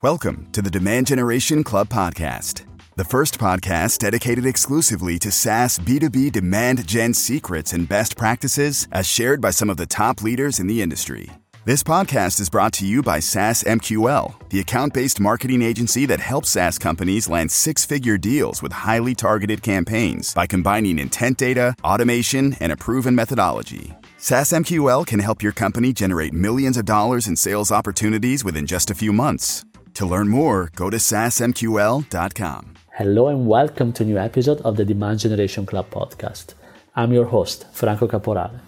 Welcome to the Demand Generation Club podcast, the first podcast dedicated exclusively to SaaS B2B demand gen secrets and best practices as shared by some of the top leaders in the industry. This podcast is brought to you by SaaS MQL, the account based marketing agency that helps SaaS companies land six figure deals with highly targeted campaigns by combining intent data, automation, and a proven methodology. SaaS MQL can help your company generate millions of dollars in sales opportunities within just a few months. To learn more, go to saasmql.com. Hello and welcome to a new episode of the Demand Generation Club podcast. I'm your host, Franco Caporale.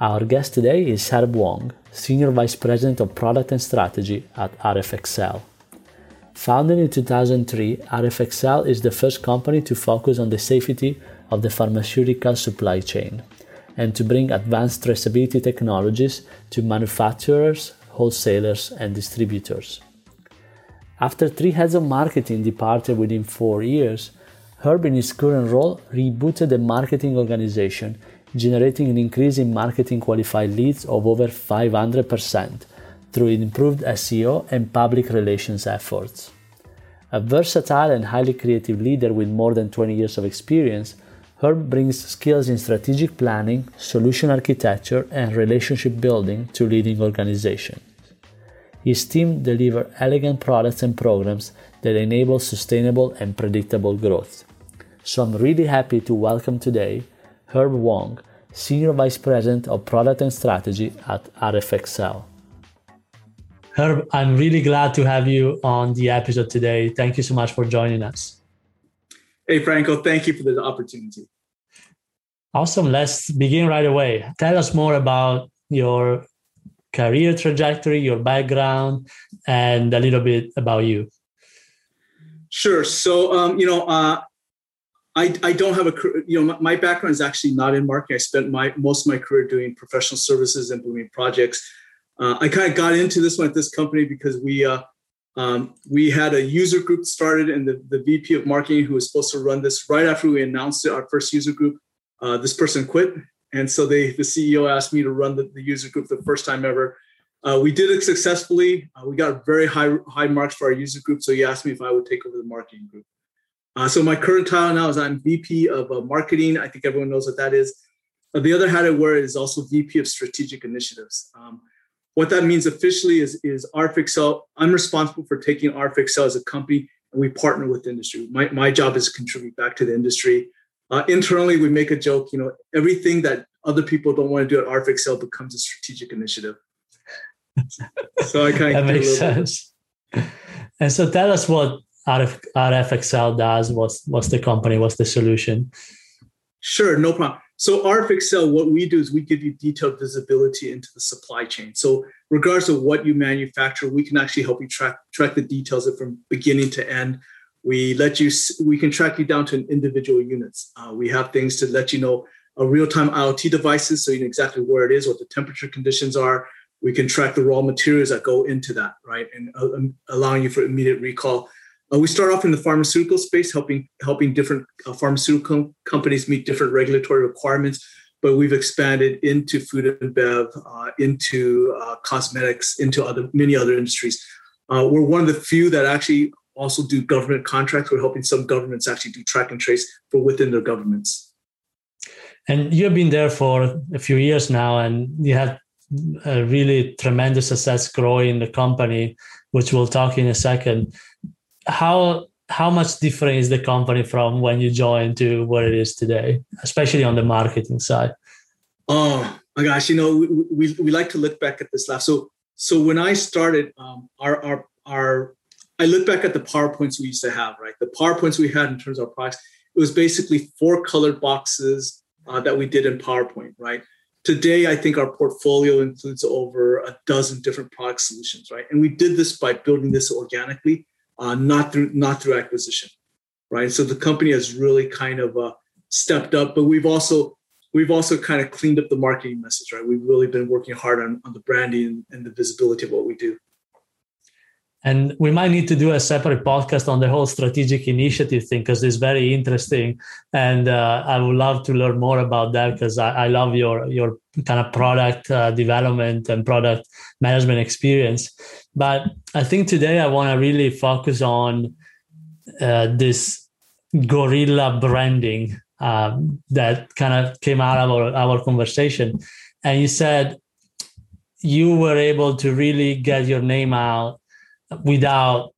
Our guest today is Herb Wong, Senior Vice President of Product and Strategy at rfxcel. Founded in 2003, rfxcel is the first company to focus on the safety of the pharmaceutical supply chain and to bring advanced traceability technologies to manufacturers, wholesalers, and distributors. After three heads of marketing departed within four years, Herb, in his current role, rebooted the marketing organization generating an increase in marketing qualified leads of over 500% through improved SEO and public relations efforts. A versatile and highly creative leader with more than 20 years of experience, Herb brings skills in strategic planning, solution architecture, and relationship building to leading organizations. His team deliver elegant products and programs that enable sustainable and predictable growth. So I'm really happy to welcome today Herb Wong, Senior Vice President of Product and Strategy at rfxcel. Herb, I'm really glad to have you on the episode today. Thank you so much for joining us. Hey, Franco, thank you for the opportunity. Awesome. Let's begin right away. Tell us more about your career trajectory, your background, and a little bit about you. Sure. So, um, you know, uh, I, I don't have a you know my background is actually not in marketing. I spent my most of my career doing professional services, implementing projects. Uh, I kind of got into this one at this company because we uh, um, we had a user group started, and the, the VP of marketing who was supposed to run this right after we announced it, our first user group, uh, this person quit, and so they the CEO asked me to run the, the user group the first time ever. Uh, we did it successfully. Uh, we got very high high marks for our user group, so he asked me if I would take over the marketing group. Uh, so my current title now is I'm VP of uh, Marketing. I think everyone knows what that is. Uh, the other hat I wear is also VP of Strategic Initiatives. Um, what that means officially is, is rfxcel, I'm responsible for taking rfxcel as a company and we partner with industry. My, my job is to contribute back to the industry. Uh, internally, we make a joke, you know, everything that other people don't want to do at rfxcel becomes a strategic initiative. so I kind of that makes sense. And so tell us what RF, rfxcel does? What's what's the company? What's the solution? Sure, no problem. So rfxcel, what we do is we give you detailed visibility into the supply chain. So regardless of what you manufacture, we can actually help you track track the details of from beginning to end. We let you we can track you down to individual units. Uh, we have things to let you know a real-time IoT devices, so you know exactly where it is, what the temperature conditions are. We can track the raw materials that go into that, right, and uh, um, allowing you for immediate recall. Uh, we start off in the pharmaceutical space, helping helping different uh, pharmaceutical companies meet different regulatory requirements. But we've expanded into food and bev, uh, into uh, cosmetics, into other many other industries. Uh, we're one of the few that actually also do government contracts. We're helping some governments actually do track and trace for within their governments. And you've been there for a few years now, and you had a really tremendous success growing the company, which we'll talk in a second how how much different is the company from when you joined to what it is today, especially on the marketing side? Oh my gosh, you know, we, we, we like to look back at this last. So so when I started, um, our our our I look back at the PowerPoints we used to have, right? The PowerPoints we had in terms of our products, it was basically four colored boxes uh, that we did in PowerPoint, right? Today, I think our portfolio includes over a dozen different product solutions, right? And we did this by building this organically uh, not through not through acquisition, right? So the company has really kind of uh, stepped up, but we've also we've also kind of cleaned up the marketing message, right? We've really been working hard on, on the branding and the visibility of what we do. And we might need to do a separate podcast on the whole strategic initiative thing because it's very interesting. And uh, i would love to learn more about that because I, I, love your your kind of product uh, development and product management experience. But i think today i want to really focus on uh, this guerrilla branding um, that kind of came out of our, our conversation. And you said you were able to really get your name out without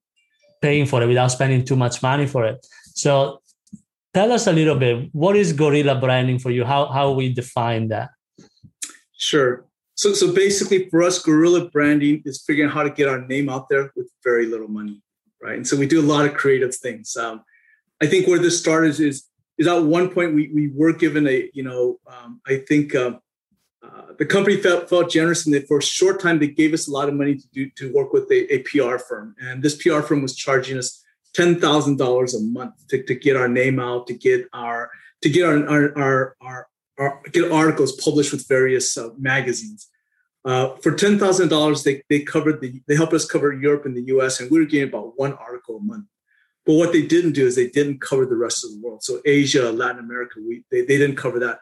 paying for it, without spending too much money for it. So tell us a little bit, what is guerrilla branding for you? How, how we define that? Sure. So, so basically for us, guerrilla branding is figuring out how to get our name out there with very little money, right? And so we do a lot of creative things. Um, I think where this started is, is, is at one point we, we were given a, you know, um, I think um, uh, the company felt, felt generous and they, for a short time they gave us a lot of money to do to work with a, a PR firm and this PR firm was charging us ten thousand dollars a month to, to get our name out to get our to get our our our, our, our get articles published with various uh, magazines. Uh, for ten thousand dollars, they they covered the they helped us cover Europe and the U.S. and we were getting about one article a month. But what they didn't do is they didn't cover the rest of the world. So Asia, Latin America, we they, they didn't cover that.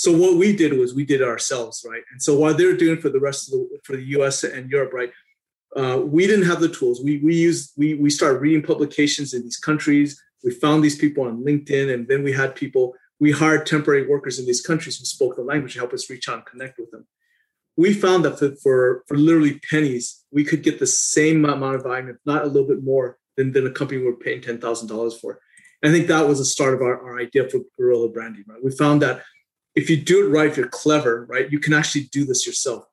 So what we did was we did it ourselves, right? And so while they're doing for the rest of the for the U.S. and Europe, right? Uh, we didn't have the tools. We we used we we started reading publications in these countries. We found these people on LinkedIn, and then we had people. We hired temporary workers in these countries who spoke the language to help us reach out and connect with them. We found that for for, for literally pennies, we could get the same amount of volume, if not a little bit more, than, than a company we were paying ten thousand dollars for. I think that was the start of our, our idea for guerrilla branding. Right? We found that if you do it right, if you're clever, right, you can actually do this yourself.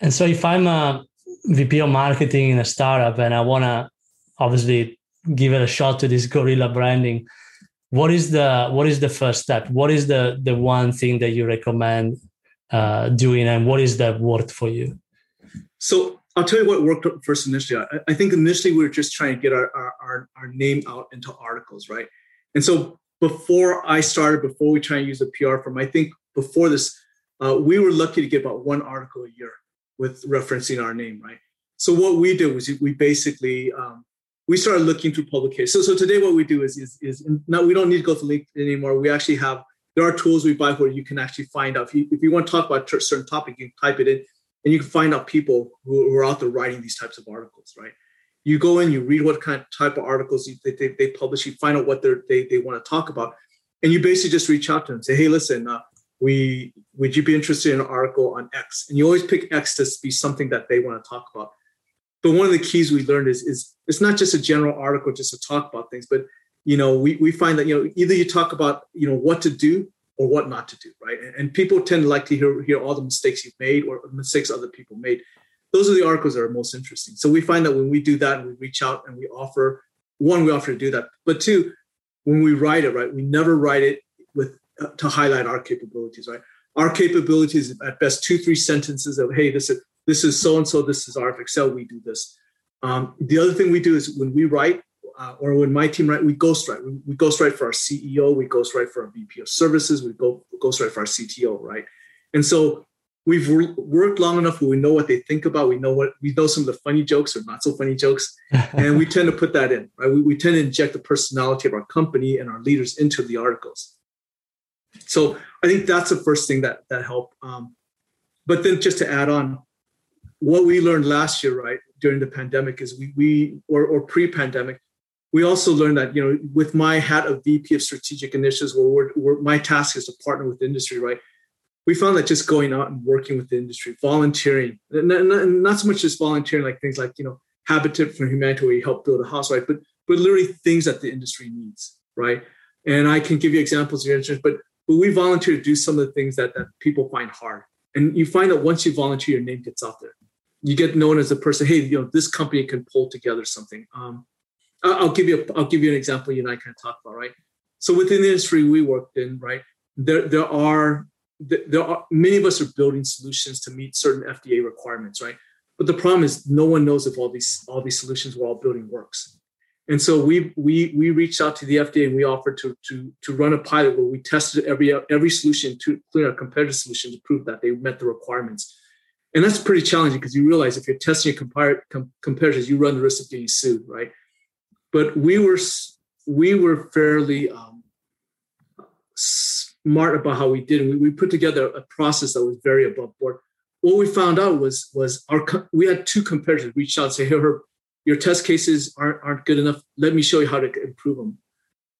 And so if I'm a VP of marketing in a startup and I want to obviously give it a shot to this guerrilla branding, what is the what is the first step? What is the the one thing that you recommend uh, doing, and what is that worked for you? So I'll tell you what worked first initially. I, I think initially we were just trying to get our, our our name out into articles, right? And so before I started, before we try and use a PR firm, I think before this, uh, we were lucky to get about one article a year with referencing our name, right? So what we did was we basically um, we started looking through publications. So so today what we do is is is now we don't need to go to LinkedIn anymore. We actually have there are tools we buy where you can actually find out if you, if you want to talk about a certain topic, you can type it in and you can find out people who are out there writing these types of articles, right? You go in, you read what kind of type of articles they, they, they publish, you find out what they they want to talk about, and you basically just reach out to them, say, hey, listen, uh, we would you be interested in an article on X? And you always pick X to be something that they want to talk about. But one of the keys we learned is is it's not just a general article just to talk about things, but you know we, we find that you know either you talk about you know what to do or what not to do, right? And, and people tend to like to hear hear all the mistakes you've made or mistakes other people made those are the articles that are most interesting. So we find that when we do that and we reach out and we offer, one, we offer to do that, but two, when we write it, right, we never write it with uh, to highlight our capabilities, right? Our capabilities at best two, three sentences of, hey, this is this is so and so, this is our Excel, we do this. Um, the other thing we do is when we write, uh, or when my team write, we ghostwrite. We, we ghostwrite for our CEO, we ghostwrite for our VP of services, we go ghostwrite for our CTO, right? And so we've worked long enough where we know what they think about. We know what we know some of the funny jokes or not so funny jokes, and we tend to put that in. Right? We, we tend to inject the personality of our company and our leaders into the articles. So I think that's the first thing that that helped. Um, but then just to add on, what we learned last year, right during the pandemic, is we we or, or pre-pandemic, we also learned that you know with my hat of VP of Strategic Initiatives, where we're, my task is to partner with industry, right we found that just going out and working with the industry, volunteering, and not so much just volunteering, like things like you know Habitat for Humanity, where you help build a house, right? But but literally things that the industry needs, right? And I can give you examples of your interest, but but we volunteer to do some of the things that that people find hard, and you find that once you volunteer, your name gets out there. You get known as a person. Hey, you know this company can pull together something. Um, I'll give you a, I'll give you an example. You and I kind of talk about, right? So within the industry we worked in, right? There there are there are many of us are building solutions to meet certain FDA requirements, right? But the problem is no one knows if all these all these solutions we're all building works. And so we we we reached out to the FDA and we offered to to to run a pilot where we tested every every solution to including our competitive solution to prove that they met the requirements. and that's pretty challenging because you realize if you're testing your compar- com- competitors, you run the risk of getting sued, right? But we were we were fairly um, smart about how we did, we, we put together a process that was very above board. What we found out was was our we had two competitors reach out and say, "Hey, your test cases aren't aren't good enough. Let me show you how to improve them."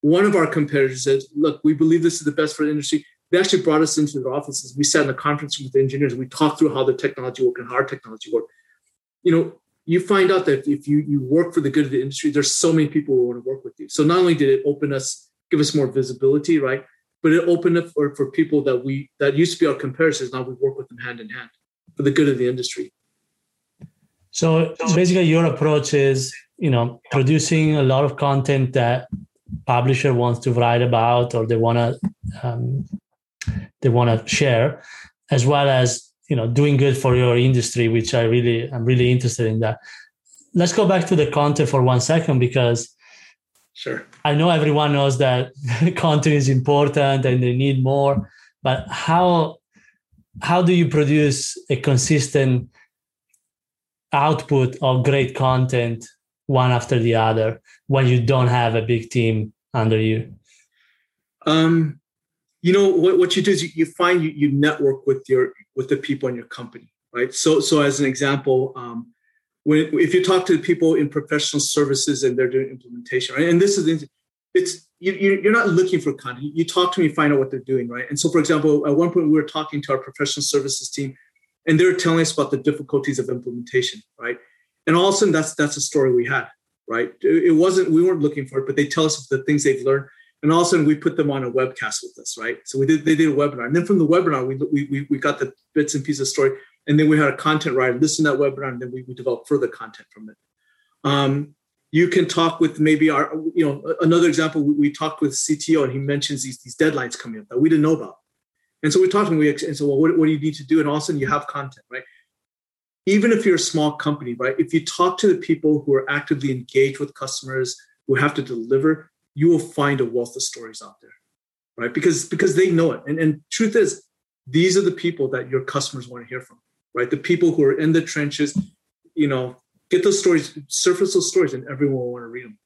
One of our competitors said, "Look, we believe this is the best for the industry they actually brought us into their offices. We sat in a conference room with the engineers. We talked through how the technology worked and how our technology worked. You know, you find out that if you you work for the good of the industry, there's so many people who want to work with you. So not only did it open us, give us more visibility, right? But it opened up for, for people that we that used to be our comparisons. Now we work with them hand in hand for the good of the industry. So basically, your approach is, you know, producing a lot of content that publisher wants to write about or they want to um, they want to share, as well as you know doing good for your industry, which I really I'm really interested in that. Let's go back to the content for one second because sure I know everyone knows that content is important and they need more, but how how do you produce a consistent output of great content one after the other when you don't have a big team under you? Um, you know what, what you do is you, you find you, you network with your with the people in your company right so so as an example um, when if you talk to people in professional services and they're doing implementation right? And this is it's you, you're not looking for content. You talk to me find out what they're doing right? And so for example at one point we were talking to our professional services team and they were telling us about the difficulties of implementation right? And all of a sudden that's that's a story we had right? It wasn't we weren't looking for it but they tell us the things they've learned and all of a sudden we put them on a webcast with us, right? So we did they did a webinar, and then from the webinar we we we got the bits and pieces of story, and then we had a content writer listen to that webinar, and then we, we developed further content from it. Um, you can talk with maybe our you know another example we, we, talked with CTO and he mentions these these deadlines coming up that we didn't know about, and so we talked and we and so well what, what do you need to do, and all of a sudden you have content, right? Even if you're a small company, right? If you talk to the people who are actively engaged with customers who have to deliver, you will find a wealth of stories out there, right? Because because they know it. And, and truth is, these are the people that your customers want to hear from, right? The people who are in the trenches, you know, get those stories, surface those stories, and everyone will want to read them.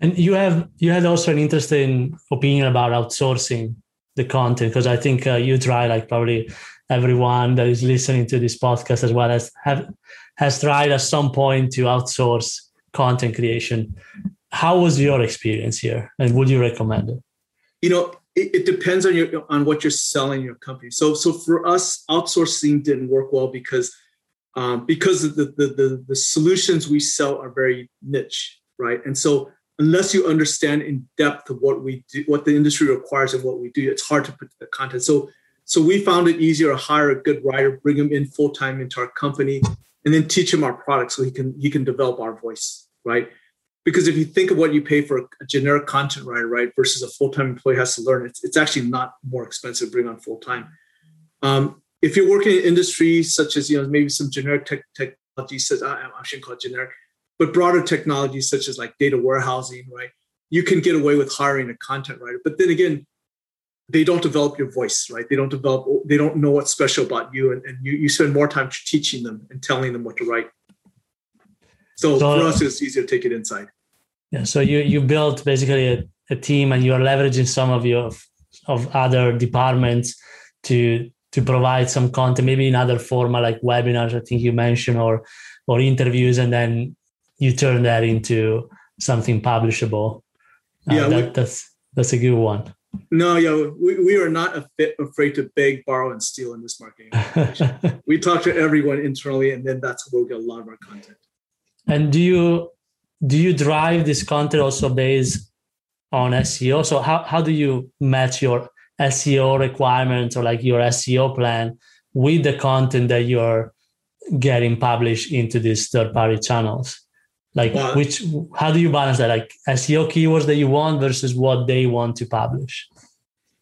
And you have you had also an interesting opinion about outsourcing the content because I think uh, you try like probably everyone that is listening to this podcast as well as have has tried at some point to outsource content creation how was your experience here and would you recommend it you know it, it, depends on your on what you're selling your company. So so for us outsourcing didn't work well because um, because the, the, the the solutions we sell are very niche right? And so unless you understand in depth of what we do what the industry requires and what we do it's hard to put the content. So so we found it easier to hire a good writer bring him in full time into our company and then teach him our product so he can he can develop our voice right because if you think of what you pay for a generic content writer, right, versus a full-time employee has to learn, it's, it's actually not more expensive to bring on full-time. Um, if you're working in industries such as, you know, maybe some generic tech, technology, says I, I shouldn't call it generic, but broader technologies such as like data warehousing, right, you can get away with hiring a content writer. But then again, they don't develop your voice, right? They don't develop, they don't know what's special about you. And, and you, you spend more time teaching them and telling them what to write. So, so for us, it's easier to take it inside. Yeah. So you you built basically a, a team, and you are leveraging some of your of other departments to to provide some content, maybe in other format like webinars. I think you mentioned or or interviews, and then you turn that into something publishable. Uh, yeah, that, we, that's that's a good one. No, yeah, we, we are not afraid to beg, borrow, and steal in this marketing. we talk to everyone internally, and then that's where we get a lot of our content. And do you do you drive this content also based on SEO? So how how do you match your SEO requirements or like your SEO plan with the content that you're getting published into these third party channels? Like wow. which how do you balance that? Like SEO keywords that you want versus what they want to publish?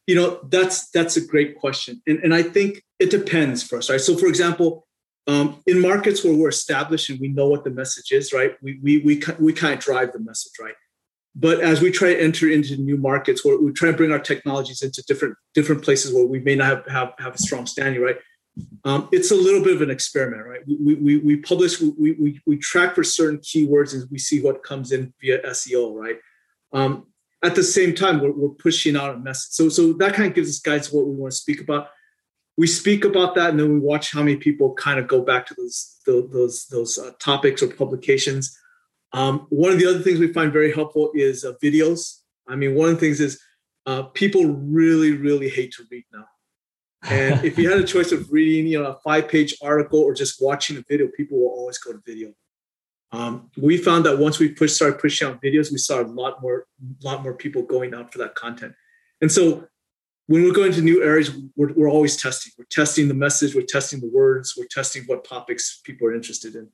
You know, that's that's a great question. And and I think it depends for us, right? So for example, um, in markets where we're established and we know what the message is, right? We we we we of drive the message, right? But as we try to enter into new markets, where we try to bring our technologies into different different places where we may not have have, have a strong standing, right? um, it's a little bit of an experiment, right? We, we, we publish, we, we, we track for certain keywords and we see what comes in via SEO, right? Um, at the same time, we're, we're pushing out a message. So, so that kind of gives us guides what we want to speak about. We speak about that, and then we watch how many people kind of go back to those those those uh, topics or publications. Um, one of the other things we find very helpful is uh, videos. I mean, one of the things is uh, people really, really hate to read now. And if you had a choice of reading, you know, a five-page article or just watching a video, people will always go to video. Um, we found that once we push, started pushing out videos, we saw a lot more, lot more people going out for that content. And so, when we're going to new areas, we're, we're always testing. We're testing the message, we're testing the words, we're testing what topics people are interested in.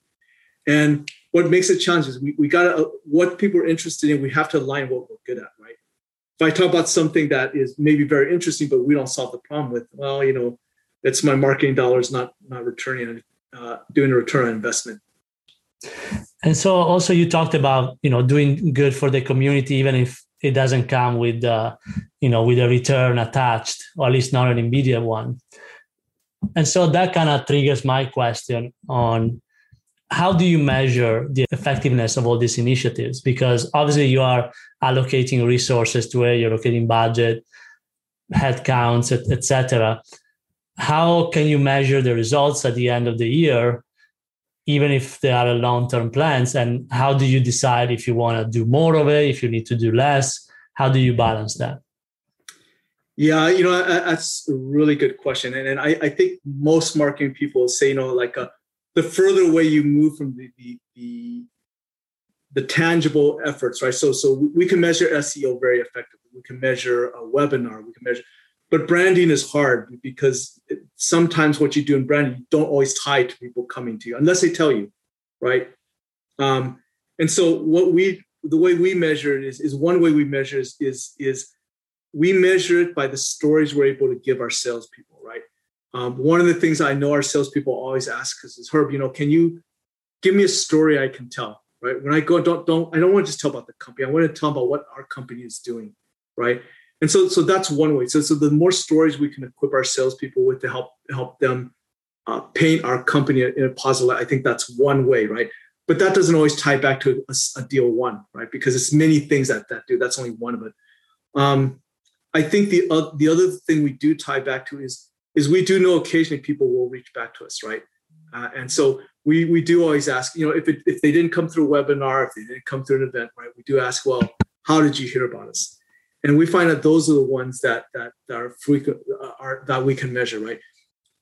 And what makes it challenging is we, we got to, what people are interested in, we have to align what we're good at, right? If I talk about something that is maybe very interesting, but we don't solve the problem with, well, you know, it's my marketing dollars not not returning, uh, doing a return on investment. And so also you talked about, you know, doing good for the community, even if it doesn't come with, uh, you know, with a return attached, or at least not an immediate one. And so that kind of triggers my question on how do you measure the effectiveness of all these initiatives? Because obviously you are allocating resources to it, you're allocating budget, headcounts, etc. How can you measure the results at the end of the year, even if they are long-term plans? And how do you decide if you want to do more of it, if you need to do less? How do you balance that? Yeah, you know, that's a really good question. And, and I, I think most marketing people say, you know, like a, the further away you move from the, the, the the tangible efforts, right? So, so we can measure SEO very effectively. We can measure a webinar. We can measure, but branding is hard because sometimes what you do in branding don't always tie to people coming to you unless they tell you, right? Um, and so, what we the way we measure it is is one way we measure is is, is we measure it by the stories we're able to give our salespeople, right? Um, one of the things I know our salespeople always ask us is, Herb, you know, can you give me a story I can tell, right? When I go, don't don't I don't want to just tell about the company. I want to tell about what our company is doing, right? And so so that's one way. So so the more stories we can equip our salespeople with to help help them uh, paint our company in a positive light, I think that's one way, right? But that doesn't always tie back to a, a deal one, right? Because it's many things that that do. That's only one of it. Um, I think the uh, the other thing we do tie back to is is we do know occasionally people will reach back to us, right? Uh, and so we we do always ask, you know, if it, if they didn't come through a webinar, if they didn't come through an event, right? We do ask, well, how did you hear about us? And we find that those are the ones that that, that are frequent uh, are that we can measure, right?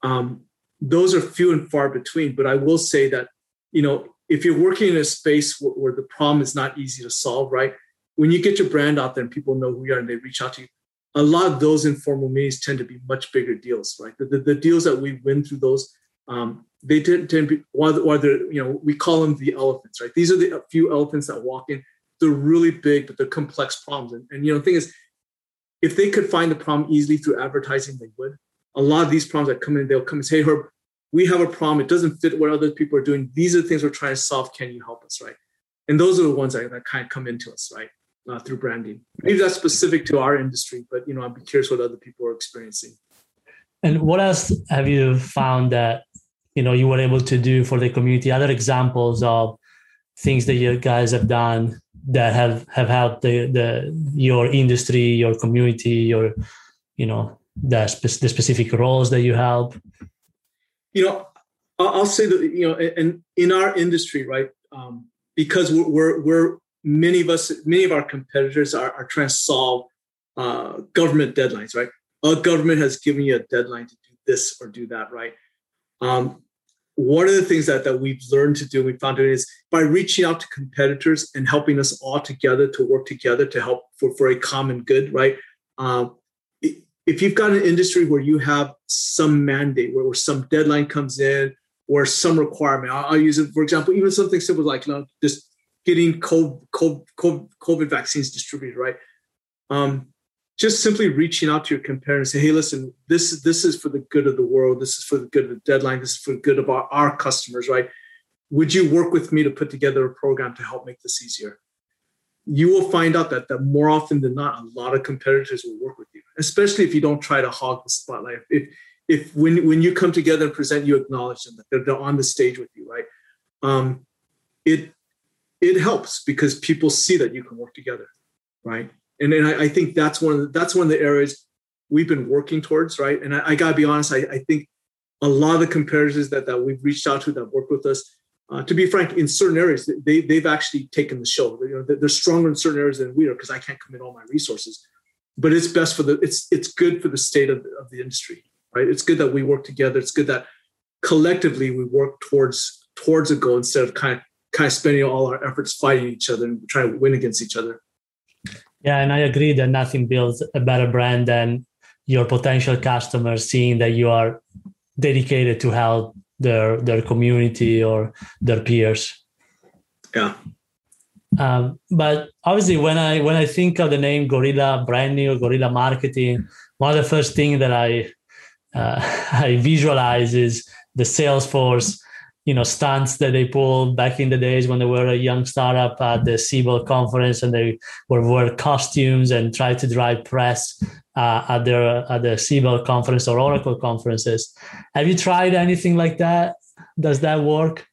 Um, those are few and far between. But I will say that, you know, if you're working in a space where, where the problem is not easy to solve, right? When you get your brand out there and people know who you are and they reach out to you, a lot of those informal meetings tend to be much bigger deals, right? The, the, the deals that we win through those, um, they tend, tend to be, while, while they're, you know, we call them the elephants, right? These are the few elephants that walk in. They're really big, but they're complex problems. And, and you know, the thing is, if they could find the problem easily through advertising, they would. A lot of these problems that come in, they'll come and say, hey, Herb, we have a problem. It doesn't fit what other people are doing. These are the things we're trying to solve. Can you help us, right? And those are the ones that, that kind of come into us, right? uh, through branding. Maybe that's specific to our industry, but you know, I'd be curious what other people are experiencing. And what else have you found that you know you were able to do for the community? Other examples of things that you guys have done that have have helped the the your industry, your community, your you know the, spe- the specific roles that you help. You know, I'll say that you know, and in our industry, right, um, because we're, we're we're many of us, many of our competitors are, are trying to solve uh, government deadlines, right? A government has given you a deadline to do this or do that, right? Um, one of the things that, that we've learned to do, we found it is by reaching out to competitors and helping us all together to work together to help for, for a common good, right? Um, if you've got an industry where you have some mandate, where, where some deadline comes in, or some requirement, I'll, I'll, use it for example, even something simple like you know, just getting COVID, COVID, COVID vaccines distributed, right? Um, just simply reaching out to your competitor and say, hey, listen, this, is this is for the good of the world. This is for the good of the deadline. This is for the good of our, our customers, right? Would you work with me to put together a program to help make this easier? You will find out that, that more often than not, a lot of competitors will work with you, especially if you don't try to hog the spotlight. If, if when when you come together and present, you acknowledge them that they're, they're on the stage with you, right? Um, it it helps because people see that you can work together, right? And I, I think that's one of the, that's one of the areas we've been working towards, right? And I, I gotta be honest, I, I think a lot of the competitors that, that we've reached out to that work with us, uh, to be frank, in certain areas, they, they've actually taken the show. You know, they're stronger in certain areas than we are because I can't commit all my resources. But it's best for the, it's, it's good for the state of, of the industry, right? It's good that we work together. It's good that collectively we work towards, towards a goal instead of kind of, kind of spending all our efforts fighting each other and trying to win against each other. Yeah, and I agree that nothing builds a better brand than your potential customers seeing that you are dedicated to help their their community or their peers. Yeah. Um, but obviously, when I when I think of the name Guerrilla Branding or Guerrilla Marketing, one of the first things that I uh, I visualize is the Salesforce, you know, stunts that they pulled back in the days when they were a young startup at the Siebel conference and they were wear costumes and try to drive press uh, at their at the Siebel conference or Oracle conferences. Have you tried anything like that? Does that work?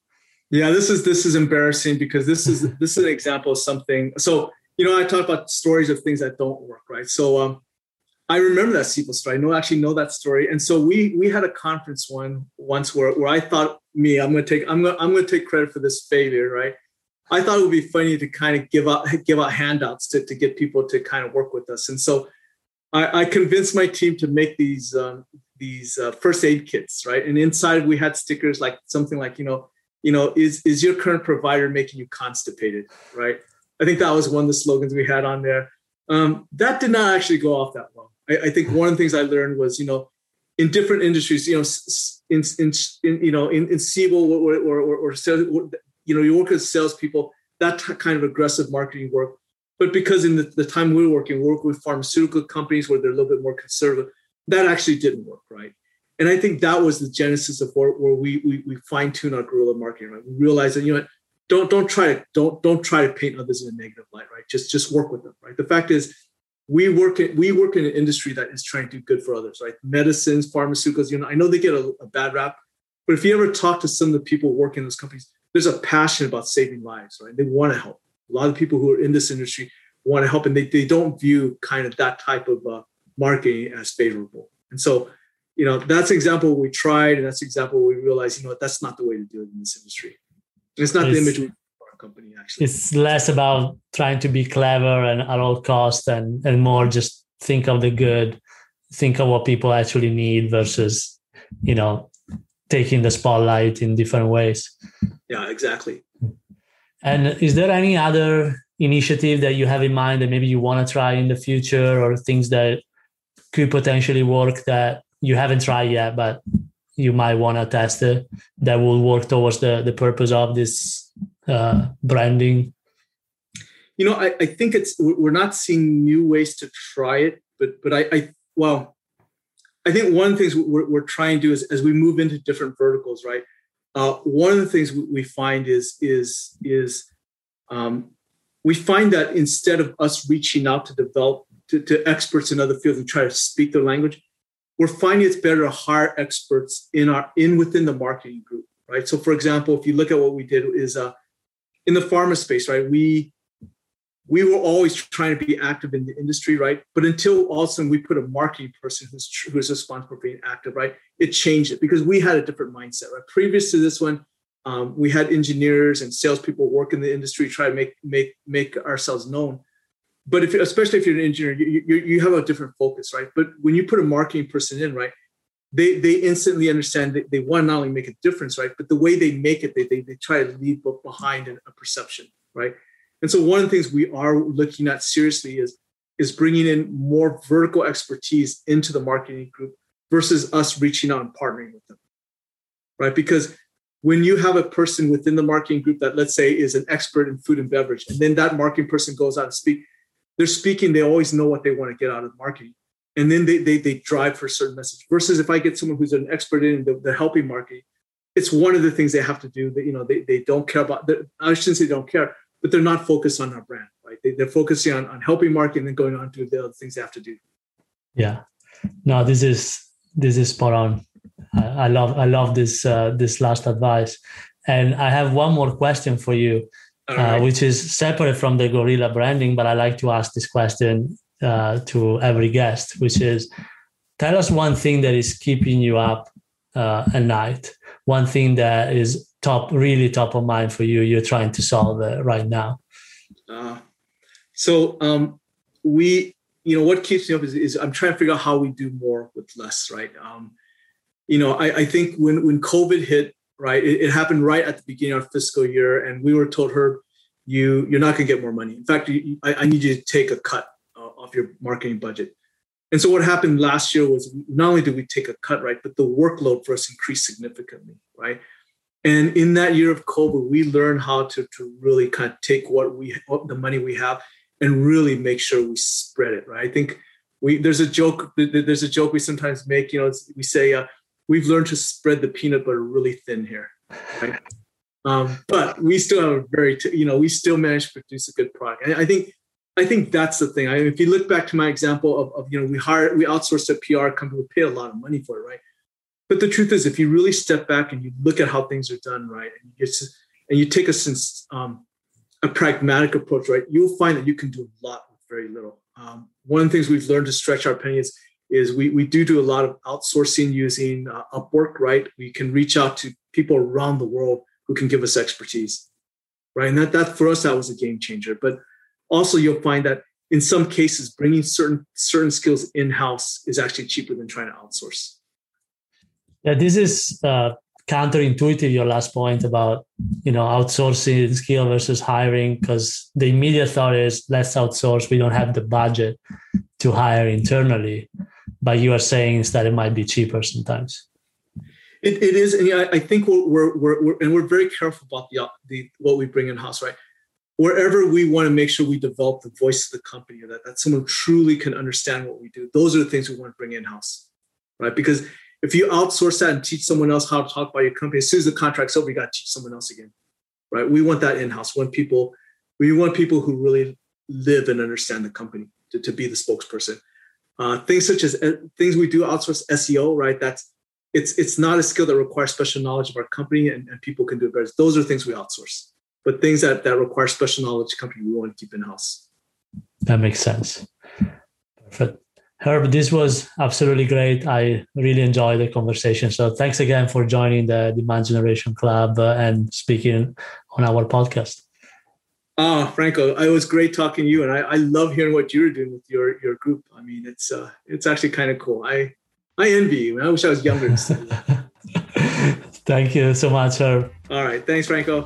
Yeah, this is this is embarrassing because this is this is an example of something. So you know, I talk about stories of things that don't work, right? So um, I remember that Siebel story. I know actually know that story. And so we we had a conference one once where where I thought me, I'm gonna take I'm gonna I'm gonna take credit for this failure, right? I thought it would be funny to kind of give out give out handouts to, to get people to kind of work with us. And so I, I convinced my team to make these um, these uh, first aid kits, right? And inside we had stickers like something like you know, you know, is is your current provider making you constipated, right? I think that was one of the slogans we had on there. Um, that did not actually go off that well. I, I, think one of the things I learned was, you know, in different industries, you know, in, in, in you know, in, in Siebel or, or, or, or, you know, you work as salespeople, that t- kind of aggressive marketing work but because in the, the time we were working, we work with pharmaceutical companies where they're a little bit more conservative, that actually didn't work, right? And I think that was the genesis of where, where we, we, we fine tune our guerrilla marketing, right? We realized that, you know don't, don't try to, don't, don't try to paint others in a negative light, right? Just, just work with them, right? The fact is we work in, we work in an industry that is trying to do good for others, right? Medicines, pharmaceuticals, you know, I know they get a, a bad rap, but if you ever talk to some of the people working in those companies, there's a passion about saving lives, right? They want to help a lot of people who are in this industry want to help and they, they don't view kind of that type of uh, marketing as favorable and so you know that's an example we tried and that's an example we realized you know that's not the way to do it in this industry it's not it's, the image we company actually. It's less about trying to be clever and at all costs and and more just think of the good think of what people actually need versus you know taking the spotlight in different ways. Yeah exactly. And is there any other initiative that you have in mind that maybe you want to try in the future or things that could potentially work that you haven't tried yet, but you might want to test it that will work towards the, the purpose of this uh, branding? You know, I, I think it's we're not seeing new ways to try it, but but I, I well, I think one of the things we're, we're trying to do is as we move into different verticals, right? Uh, one of the things we find is is is um, we find that instead of us reaching out to develop to, to, experts in other fields and try to speak their language, we're finding it's better to hire experts in our in within the marketing group, right? So, for example, if you look at what we did is uh, in the pharma space, right? We we were always trying to be active in the industry, right? But until all of a sudden we put a marketing person who's who's responsible for being active, right? It changed it because we had a different mindset, right? Previous to this one, um, we had engineers and salespeople work in the industry, try to make make make ourselves known. But if especially if you're an engineer, you, you, you have a different focus, right? But when you put a marketing person in, right, they they instantly understand that they want to not only make a difference, right, but the way they make it, they they, they try to leave behind a perception, right? And so one of the things we are looking at seriously is is bringing in more vertical expertise into the marketing group versus us reaching out and partnering with them, right? Because when you have a person within the marketing group that let's say is an expert in food and beverage and then that marketing person goes out and speak they're speaking they always know what they want to get out of marketing and then they, they, they drive for a certain message. Versus if i get someone who's an expert in the, the helping market it's one of the things they have to do that you know they, they don't care about i shouldn't say they don't care but they're not focused on our brand right? They, they're focusing on, on helping market and then going on to the other things they have to do. Yeah. No this is this is spot on. I, I love I love this uh, this last advice, and I have one more question for you, uh, right. which is separate from the guerrilla branding, but I like to ask this question uh, to every guest, which is, tell us one thing that is keeping you up uh, at night, one thing that is top, really top of mind for you. You're trying to solve right now. Uh, so um, we you know what keeps me up is, is i'm trying to figure out how we do more with less right um, you know I, I, think when when covid hit right it, it, happened right at the beginning of our fiscal year and we were told Herb, you you're not going to get more money in fact you, I, I, need you to take a cut off your marketing budget. And so what happened last year was not only did we take a cut right but the workload for us increased significantly right? And in that year of covid we learned how to, to really kind of take what we what the money we have and really make sure we spread it right? I think we there's a joke there's a joke we sometimes make you know we say uh, we've learned to spread the peanut butter really thin here right? Um, but we still have a very t- you know we still manage to produce a good product. And i think i think that's the thing I if you look back to my example of, of you know we hire we outsourced a pr company we paid a lot of money for it right but the truth is if you really step back and you look at how things are done right and you, and you take a sense um, a pragmatic approach, right, you'll find that you can do a lot with very little. Um, one of the things we've learned to stretch our pennies is we, we do do a lot of outsourcing using uh, Upwork, right? We can reach out to people around the world who can give us expertise, right? And that, that for us, that was a game changer. But also you'll find that in some cases, bringing certain certain skills in-house is actually cheaper than trying to outsource. Yeah, this is uh, counterintuitive your last point about you know outsourcing skill versus hiring because the immediate thought is let's outsource. We don't have the budget to hire internally. But you are saying that it might be cheaper sometimes. It, it is and yeah, I think we're, we're, we're, we're, and we're very careful about the, the what we bring in house right wherever we want to make sure we develop the voice of the company that, that someone truly can understand what we do those are the things we want to bring in house right because if you outsource that and teach someone else how to talk about your company, as soon as the contract's over, you got to teach someone else again, right? We want that in-house. When people, we want people who really live and understand the company to, to be the spokesperson. Uh, things such as uh, things we do outsource SEO, right? That's it's it's not a skill that requires special knowledge of our company, and, and people can do it better. Those are things we outsource. But things that that require special knowledge, company we want to keep in house. That makes sense. Perfect. Herb, this was absolutely great. I really enjoyed the conversation. So thanks again for joining the Demand Generation Club uh, and speaking on our podcast. Ah, oh, Franco, it was great talking to you, and I, I love hearing what you're doing with your your group. I mean, it's uh, it's actually kind of cool. I I envy you. I wish I was younger. Thank you so much, Herb. All right, thanks, Franco.